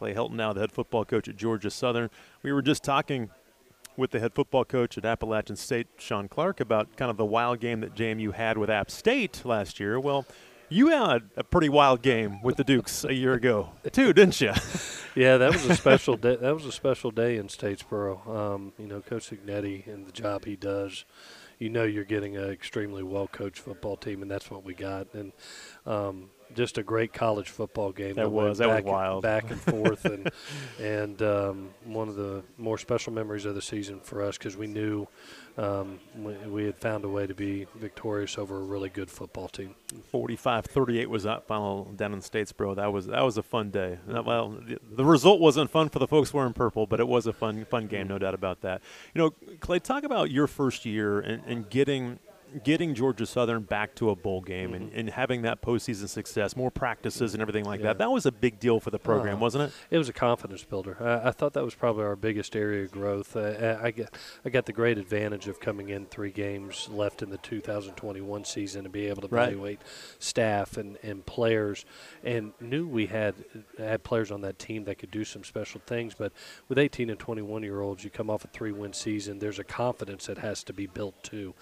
Clay Helton now, the head football coach at Georgia Southern. We were just talking with the head football coach at Appalachian State, Shawn Clark, about kind of the wild game that JMU had with App State last year. Well, you had a pretty wild game with the Dukes a year ago, too, didn't you? yeah, that was a special day. That was a special day in Statesboro. Um, you know, Coach Cignetti and the job he does. You know, you're getting an extremely well coached football team, and that's what we got. And um, just a great college football game. That, that was that back, was wild, back and forth, and and um, one of the more special memories of the season for us because we knew um, we, we, had found a way to be victorious over a really good football team. 45-38 was that final down in Statesboro. That was that was a fun day. Well, the result wasn't fun for the folks wearing purple, but it was a fun fun game, no doubt about that. You know, Clay, talk about your first year and, and getting getting Georgia Southern back to a bowl game mm-hmm. and, and, having that postseason success, more practices and everything like yeah. that, that was a big deal for the program, uh, wasn't it? It was a confidence builder. I, I, thought that was probably our biggest area of growth. Uh, I, got, I got the great advantage of coming in three games left in the 2021 season to be able to evaluate right. staff and, and players and knew we had had players on that team that could do some special things. But with 18 and 21 year olds, you come off a three win season, there's a confidence that has to be built too.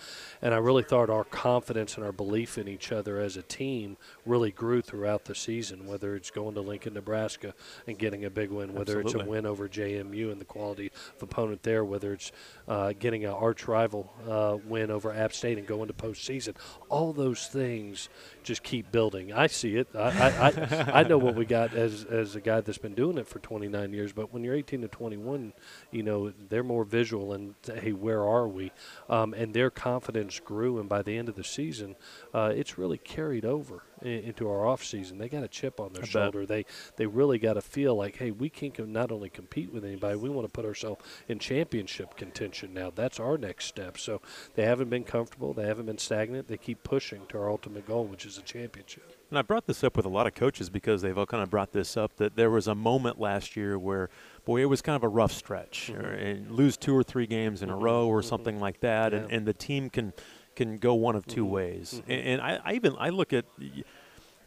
And I really really thought our confidence and our belief in each other as a team really grew throughout the season, whether it's going to Lincoln, Nebraska and getting a big win, whether Absolutely. it's a win over JMU and the quality of opponent there, whether it's uh, getting an arch rival uh, win over App State and going to postseason. All those things just keep building. I see it. I, I, I, I know what we got as, as a guy that's been doing it for 29 years, but when you're 18 to 21, you know, they're more visual and, hey, where are we? Um, and their confidence grew and by the end of the season, uh, it's really carried over into our off season. They got a chip on their I shoulder. Bet. They they really got to feel like, hey, we can not only compete with anybody, we want to put ourselves in championship contention now. That's our next step. So they haven't been comfortable. They haven't been stagnant. They keep pushing to our ultimate goal, which is a championship. And I brought this up with a lot of coaches because they've all kind of brought this up that there was a moment last year where, boy, it was kind of a rough stretch mm-hmm. and lose two or three games in mm-hmm. a row or mm-hmm. something like that, yeah. and, and the team can – can go one of 2 mm-hmm. ways. Mm-hmm. And, and I, I, even I look at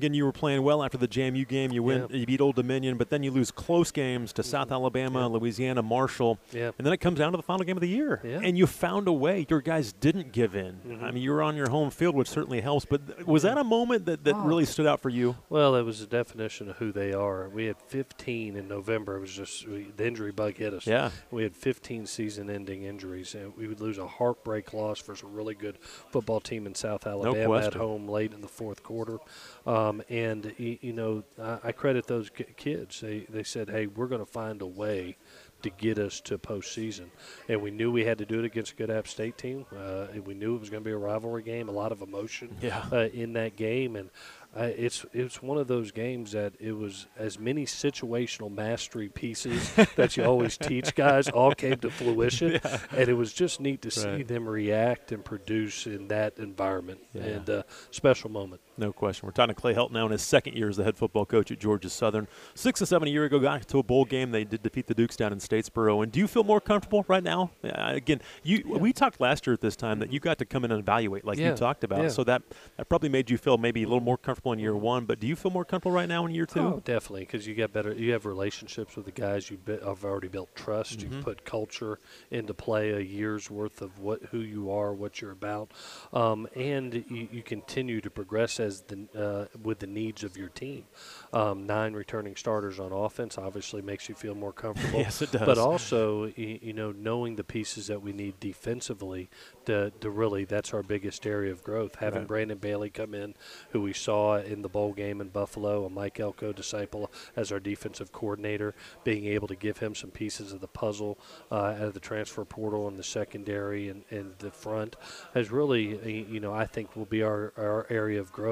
again, you were playing well after the JMU game. You win, yeah. you beat Old Dominion, but then you lose close games to South. Alabama, yeah. Louisiana, Marshall, yeah. and then it comes down to the final game of the year. And you found a way. Your guys didn't give in. Mm-hmm. I mean, you were on your home field, which certainly helps. But was that a moment that, that oh. really stood out for you? Well, it was a definition of who they are. We had 15 in November. It was just we, the injury bug hit us. Yeah, we had 15 season-ending injuries, and we would lose a heartbreak loss for a really good football team in South Alabama no at home late in the fourth quarter. Um, and you know, I, credit those kids. They they said, "Hey, we're going to find a way to get us to postseason." And we knew we had to do it against a good App State team. Uh, we knew it was going to be a rivalry game, a lot of emotion yeah. uh, in that game, and uh, it's it's one of those games that it was as many situational mastery pieces that you always teach guys all came to fruition, yeah. and it was just neat to right. see them react and produce in that environment yeah. and uh, special moment. No question. We're talking to Clay Helton now in his second year as the head football coach at Georgia Southern. Six and seven a year ago, got to a bowl game. They did defeat the Dukes down in Statesboro. And do you feel more comfortable right now? Uh, again, you yeah. we talked last year at this time that you got to come in and evaluate, like yeah. you talked about. Yeah. So that that probably made you feel maybe a little more comfortable in year one. But do you feel more comfortable right now in year two? Oh, definitely, because you get better. You have relationships with the guys. You have already built trust. Mm-hmm. You put culture into play, a year's worth of what who you are, what you're about, um, and you, you, continue to progress as the uh, with the needs of your team. Um, nine returning starters on offense obviously makes you feel more comfortable. yes, it does. But also, you, you know, knowing the pieces that we need defensively to, to really that's our biggest area of growth. Having right. Brandon Bailey come in, who we saw in the bowl game in Buffalo, a Mike Elko disciple as our defensive coordinator, being able to give him some pieces of the puzzle uh, out of the transfer portal and the secondary and, and the front has really, you know, I think will be our, our area of growth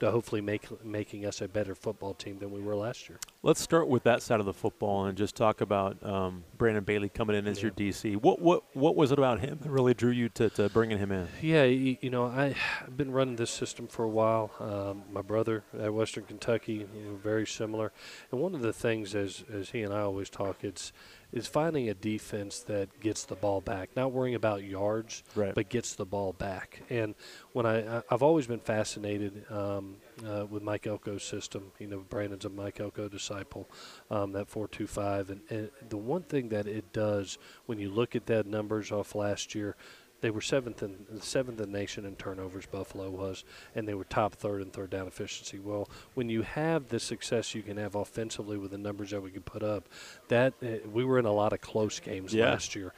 to hopefully make making us a better football team than we were last year. Let's start with that side of the football and just talk about um, Brandon Bailey coming in as yeah. your DC. What what what was it about him that really drew you to, to bringing him in? Yeah, you, you know, I, have been running this system for a while. Um, my brother at Western Kentucky, you know, very similar. And one of the things, as as he and I always talk, it's is finding a defense that gets the ball back, not worrying about yards, right. but gets the ball back. And when I I've always been fascinated. Um, uh, with Mike Elko's system. You know, Brandon's a Mike Elko disciple. Um, that four two five, and, and the one thing that it does when you look at that numbers off last year, they were seventh in seventh in the nation in turnovers. Buffalo was, and they were top third in third down efficiency. Well, when you have the success you can have offensively with the numbers that we can put up, that uh, we were in a lot of close games Yeah. last year.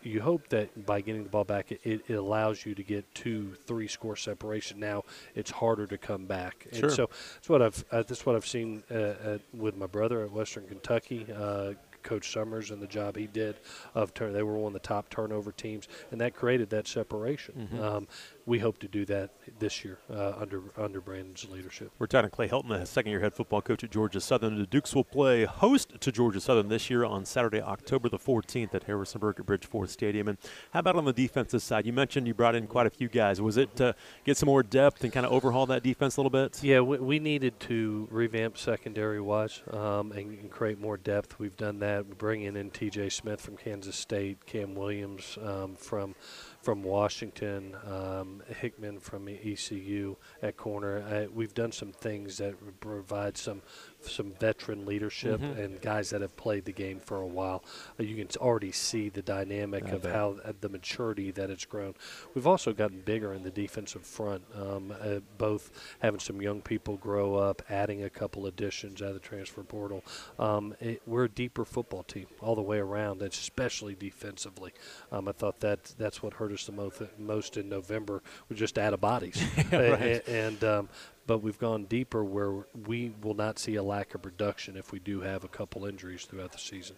You hope that by getting the ball back, it, it allows you to get two, three score separation. Now it's harder to come back, Sure. and so that's what I've uh, that's what I've seen uh, at, with my brother at Western Kentucky. Uh, Coach Summers and the job he did of turn. They were one of the top turnover teams, and that created that separation. Mhm. Um, we hope to do that this year uh, under under Brandon's leadership. We're talking to Clay Helton, the second-year head football coach at Georgia Southern. The Dukes will play host to Georgia Southern this year on Saturday, October the 14th at Harrisonburg at Bridgeforth Stadium. And how about on the defensive side? You mentioned you brought in quite a few guys. Was it to get some more depth and kind of overhaul that defense a little bit? Yeah, we, we needed to revamp secondary wise um, and, and create more depth. We've done that. We're bringing in T.J. Smith from Kansas State, Cam Williams um, from from Washington, um, Hickman from ECU at corner. Uh, we've done some things that provide some some veteran leadership Mhm. and guys that have played the game for a while. Uh, you can already see the dynamic I of bet. how uh, the maturity that it's grown. We've also gotten bigger in the defensive front, um, uh, both having some young people grow up, adding a couple additions out of the transfer portal. Um, it, we're a deeper football team all the way around, especially defensively. Um, I thought that that's what hurt us the most, most in November. We just out of bodies, right. A- and um, but we've gone deeper where we will not see a lack of production if we do have a couple injuries throughout the season.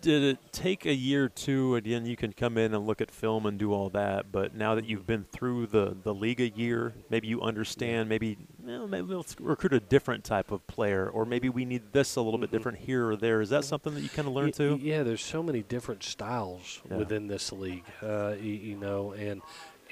Did it take a year or two? Again, you can come in and look at film and do all that, but now that you've been through the, the league a year, maybe you understand, maybe, well, maybe let's recruit a different type of player, or maybe we need this a little bit Mhm. different here or there. Is that something that you kind of learned Y- too? Yeah, there's so many different styles Yeah. within this league, uh, you know, and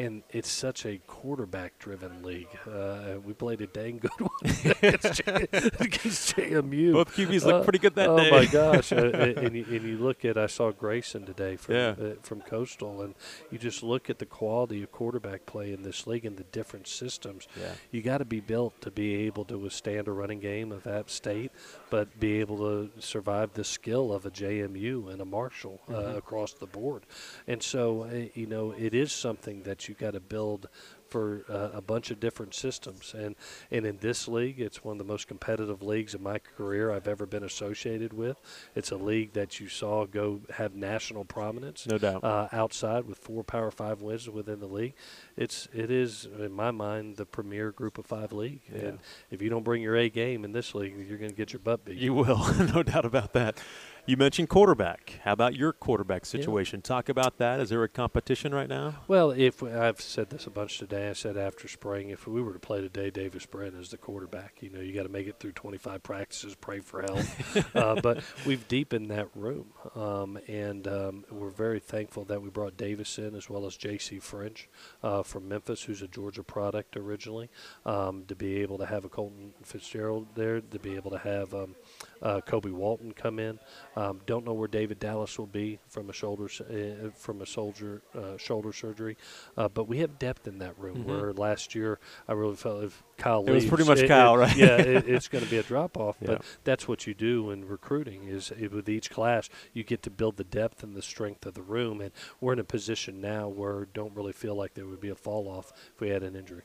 and it's such a quarterback-driven league. Uh, we played a dang good one against, J- against JMU. Both QBs look Uh, pretty good that oh day. Oh my gosh! uh, and, you, and you look at I saw Grayson today from Yeah. uh, from Coastal, and you just look at the quality of quarterback play in this league and the different systems. Yeah. You got to be built to be able to withstand a running game of App State, but be able to survive the skill of a JMU and a Marshall uh, Mhm. across the board. And so, uh, you know, it is something that you got to build for uh, a bunch of different systems. And and in this league, it's one of the most competitive leagues in my career I've ever been associated with. It's a league that you saw go have national prominence No doubt. uh, outside with four Power Five wins within the league. It's it is in my mind the premier Group of Five league. Yeah. And if you don't bring your A game in this league, you're going to get your butt beat. You will, no doubt about that. You mentioned quarterback. How about your quarterback situation? Talk about that. Is there a competition right now? well, if we, I've said this a bunch today, I said after spring, if we were to play today, Davis Brin is the quarterback. You know, you got to make it through 25 practices, pray for help. uh, but we've deepened that room, um, and um, we're very thankful that we brought Davis in as well as J.C. French uh, from Memphis, who's a Georgia product originally, um, to be able to have a Colton Fitzgerald there, to be able to have um, uh, Kobe Walton come in. Um, don't know where David Dallas will be from a shoulder uh, from a soldier uh, shoulder surgery, uh, but we have depth in that room. Mhm. Where last year I really felt if Kyle It was pretty much Kyle, right? Yeah, it, it's going to be a drop off. Yeah. But that's what you do in recruiting. Is it, with each class you get to build the depth and the strength of the room, and we're in a position now where don't really feel like there would be a fall off if we had an injury.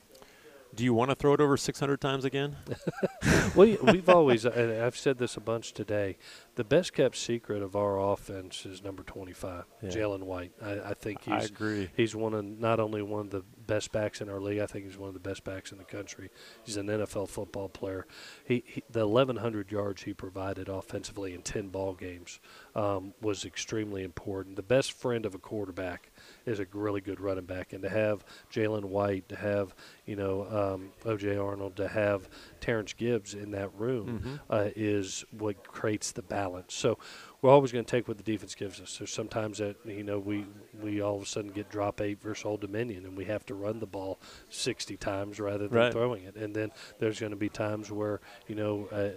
Do you want to throw it over 600 times again? we, we've always, uh, and I've said this a bunch today, the best kept secret of our offense is number 25, Yeah. Jalen White. I, I think I agree. he's one of not only one of the best backs in our league. I think he's one of the best backs in the country. He's an NFL football player. He, he the 1,100 yards he provided offensively in 10 ball games um, was extremely important. The best friend of a quarterback is a really good running back, and to have Jalen White, to have you know um, O.J. Arnold, to have Terrence Gibbs in that room Mhm. uh, is what creates the balance. So we're always going to take what the defense gives us. So sometimes that you know we we all of a sudden get drop eight versus Old Dominion, and we have to run the ball 60 times rather than Right. throwing it. And then there's going to be times where you know. Uh, uh,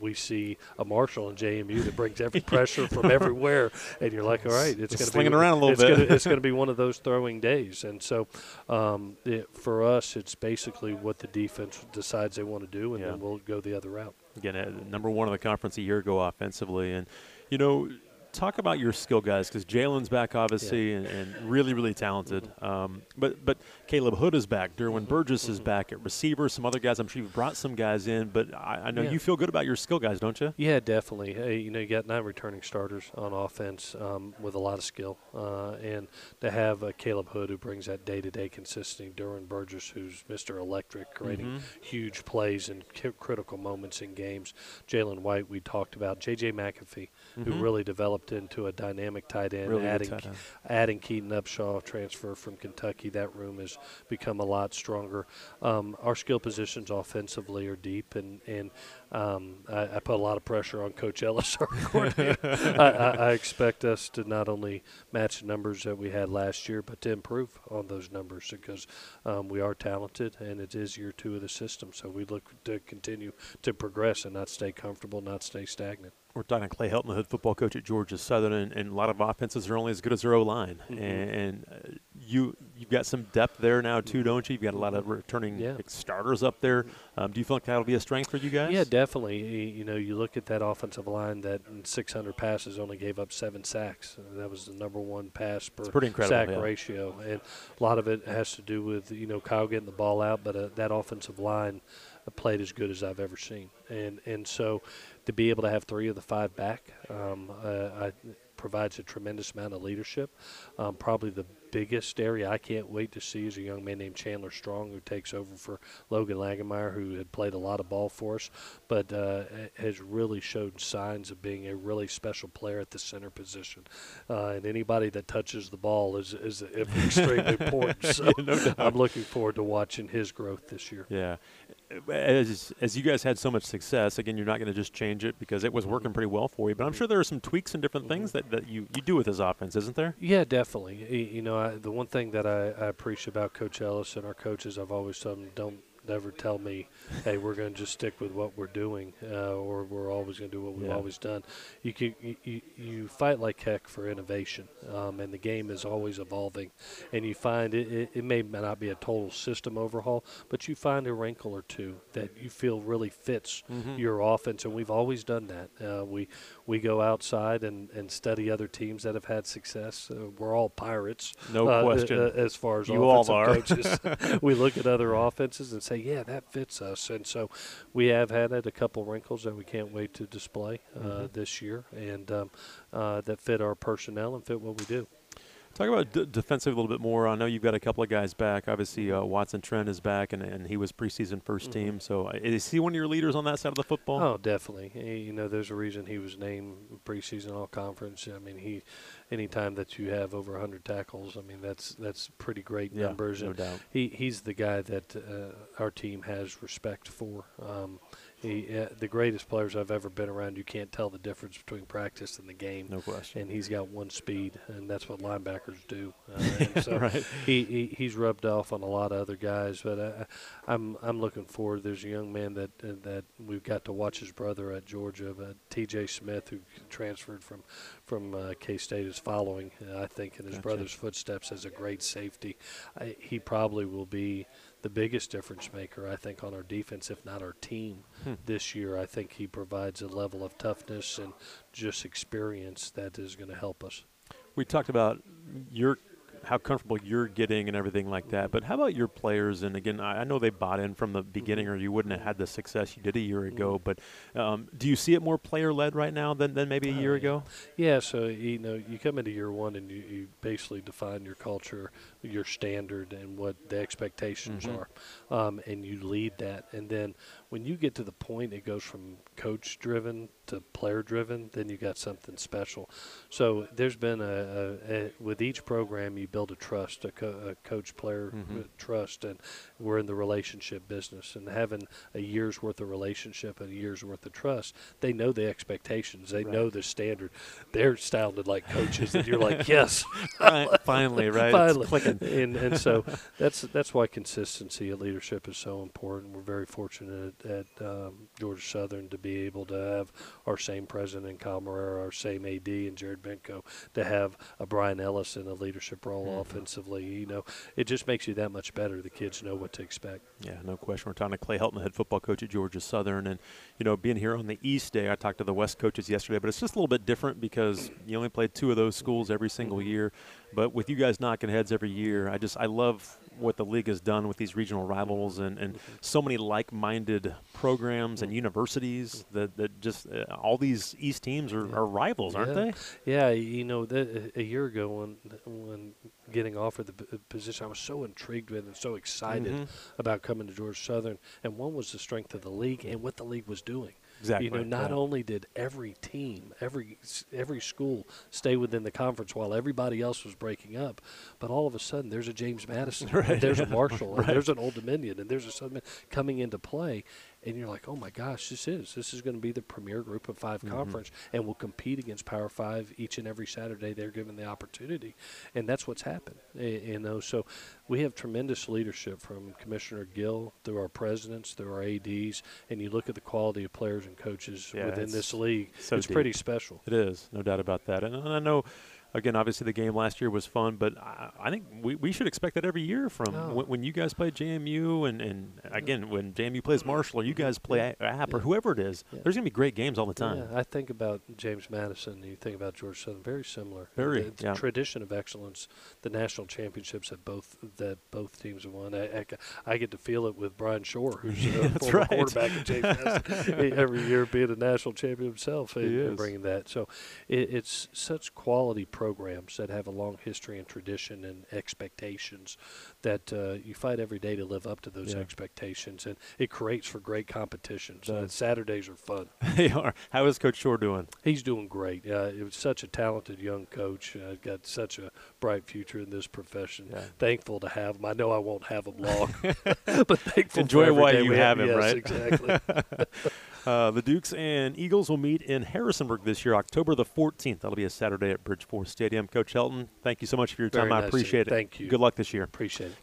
we see a Marshall and JMU that brings every pressure from everywhere, and you're like, all right, it's going to be around a little it's bit. Gonna, it's going to be one of those throwing days, and so um, it, for us, it's basically what the defense decides they want to do, and Yeah. then we'll go the other route. again, uh, number one in the conference a year ago offensively. And, you know, talk about your skill guys because Jalen's back, obviously, and, and really, really talented. Um, but but Khaleb Hood is back. Derwin Burgess is back at receiver. Some other guys, I'm sure you've brought some guys in, but I, I know Yeah. you feel good about your skill guys, don't you? Yeah, definitely. Hey, you know, you got nine returning starters on offense um, with a lot of skill, uh, and to have uh, Khaleb Hood who brings that day-to-day consistency, Derwin Burgess who's Mr. Electric, creating Mhm. huge plays and ki- critical moments in games. Jalen White, we talked about. J.J. McAfee, who Mhm. really developed into a dynamic tight end, Really adding tight end. adding Keaton Upshaw transfer from Kentucky, that room has become a lot stronger. Um, our skill positions offensively are deep, and and um, I, I put a lot of pressure on Coach Ellis, our coordinator. I, I, I expect us to not only match the numbers that we had last year, but to improve on those numbers because um, we are talented, and it is year two of the system. So we look to continue to progress and not stay comfortable, not stay stagnant. We're talking to Clay Helton, the head football coach at Georgia Southern, and, and a lot of offenses are only as good as their O line. Mhm. And, and uh, you you've got some depth there now too, don't you? You've got a lot of returning Yeah. starters up there. Um, do you feel like that'll be a strength for you guys? Yeah, definitely. You know, you look at that offensive line that in 600 passes only gave up seven sacks. Uh, That was the number one pass per sack yeah. ratio, and a lot of it has to do with you know Kyle getting the ball out, but uh, that offensive line played as good as I've ever seen, and and so to be able to have three of the five back um, uh, I, provides a tremendous amount of leadership. Um, probably the biggest area I can't wait to see is a young man named Chandler Strong who takes over for Logan Lagemeyer, who had played a lot of ball for us, but uh, has really showed signs of being a really special player at the center position. Uh, and anybody that touches the ball is is extremely important. So Yeah, no. I'm looking forward to watching his growth this year. Yeah. As, as you guys had so much success, again, you're not going to just change it because it was mm-hmm. working pretty well for you. But I'm mm-hmm. sure there are some tweaks and different things mm-hmm. that, that you, you do with this offense, isn't there? Yeah, definitely. You know, I, the one thing that I, I appreciate about Coach Ellis and our coaches, I've always told them, don't never tell me, hey, we're going to just stick with what we're doing, uh, or we're always going to do what we've Yeah. always done. You can you, you, fight like heck for innovation, um, and the game is always evolving, and you find it, it, it may not be a total system overhaul, but you find a wrinkle or two that you feel really fits Mm-hmm. your offense, and we've always done that. Uh, we we go outside and, and study other teams that have had success. Uh, we're all pirates, No uh, question. uh, as far as You all offensive coaches, we look at other offenses and say, "Yeah, that fits us." And so, we have had a couple wrinkles that we can't wait to display uh, Mhm. this year, and um, uh, that fit our personnel and fit what we do. Talk about d- defensive a little bit more. I know you've got a couple of guys back. Obviously, uh, Watson Trent is back, and, and he was preseason 1st Mhm. team. So, uh, is he one of your leaders on that side of the football? Oh, definitely. You know, there's a reason he was named preseason all conference. I mean, he, anytime that you have over 100 tackles, I mean, that's that's pretty great yeah, numbers. no and doubt. he he's the guy that uh, our team has respect for. Um, he, uh, the greatest players I've ever been around. You can't tell the difference between practice and the game. No question. And he's got one speed, and that's what linebackers do. Uh, so right. he, he he's rubbed off on a lot of other guys, but uh, I'm I'm looking forward. There's a young man that uh, that we've got to watch his brother at Georgia, but T.J. Smith, who transferred from from uh, K State, is following. Uh, I think in his Gotcha. brother's footsteps as a great safety. I, he probably will be the biggest difference maker, I think, on our defense, if not our team Hmm. this year. I think he provides a level of toughness and just experience that is going to help us. We talked about your how comfortable you're getting and everything like that. But how about your players? And again, I I know they bought in from the beginning, or you wouldn't have had the success you did a year ago. But um, do you see it more player led right now than, than maybe a year yeah. ago? Yeah, so you know, you come into year one and you, you basically define your culture, your standard, and what the expectations Mhm. are, um, and you lead that. And then when you get to the point it goes from coach driven to player driven, then you got something special. So there's been a, a, a with each program you build a trust, a, co- a coach player Mhm. trust, and we're in the relationship business. And having a year's worth of relationship and a year's worth of trust, they know the expectations, they Right. know the standard. They're sounded like coaches, and you're like, yes, Right, Finally, right? finally. And and so that's that's why consistency of leadership is so important. We're very fortunate at um, Georgia Southern to be able to have our same president, Kyle Marrero, our same AD, and Jared Benko, to have a Bryan Ellis in a leadership role Mm-hmm. offensively. You know, it just makes you that much better. The kids know what to expect. Yeah, no question. We're talking to Clay Helton, the head football coach at Georgia Southern, and you know, being here on the East Day, I talked to the West coaches yesterday, but it's just a little bit different because you only played two of those schools every single year. But with you guys knocking heads every year, I just I love what the league has done with these regional rivals and, and so many like-minded programs and universities that, that just uh, all these East teams are, are rivals, aren't Yeah. they? Yeah, you know, that, a year ago when when getting offered the position, I was so intrigued with and so excited Mhm. about coming to Georgia Southern. And one was the strength of the league and what the league was doing. Exactly. You know, not yeah. only did every team, every every school stay within the conference while everybody else was breaking up, but all of a sudden there's a James Madison, and Right, there's a Marshall, and right. there's an Old Dominion, and there's a Southern coming into play, and you're like, oh my gosh, this is this is going to be the premier group of 5 Mm-hmm. conference, and we'll compete against Power Five each and every Saturday. They're given the opportunity, and that's what's happened. You know, so we have tremendous leadership from Commissioner Gill through our presidents, through our ads, and you look at the quality of players and coaches Yeah, within this league. so it's deep. pretty special. It is, no doubt about that. And, and I know, again, obviously the game last year was fun, but I, I think we, we should expect that every year from Oh. when, when you guys play JMU and, and again, when JMU plays Marshall or you guys play App or Yeah. whoever it is, Yeah. there's going to be great games all the time. Yeah, I think about James Madison. and You think about George Southern. Very similar. Very, the, the tradition of excellence. The national championships that both that both teams have won. I, I, I get to feel it with Bryan Schor, who's a former right. quarterback at James Madison every year, being a national champion himself, and, and bringing that. So it, it's such quality programs that have a long history and tradition and expectations that uh, you fight every day to live up to those Yeah. expectations, and it creates for great competitions. Uh, Saturdays are fun. they are. How is Coach Schor doing? He's doing great. Uh, it was such a talented young coach. Uh, got such a bright future in this profession. Yeah. Thankful to have him. I know I won't have him long, but thankful. Enjoy while day you we have him, yes, right? Exactly. Uh, the Dukes and Eagles will meet in Harrisonburg this year, October the 14th. That'll be a Saturday at Bridgeforth Stadium. Coach Helton, thank you so much for your time. Very I nice appreciate it. Thank you. Good luck this year. Appreciate it.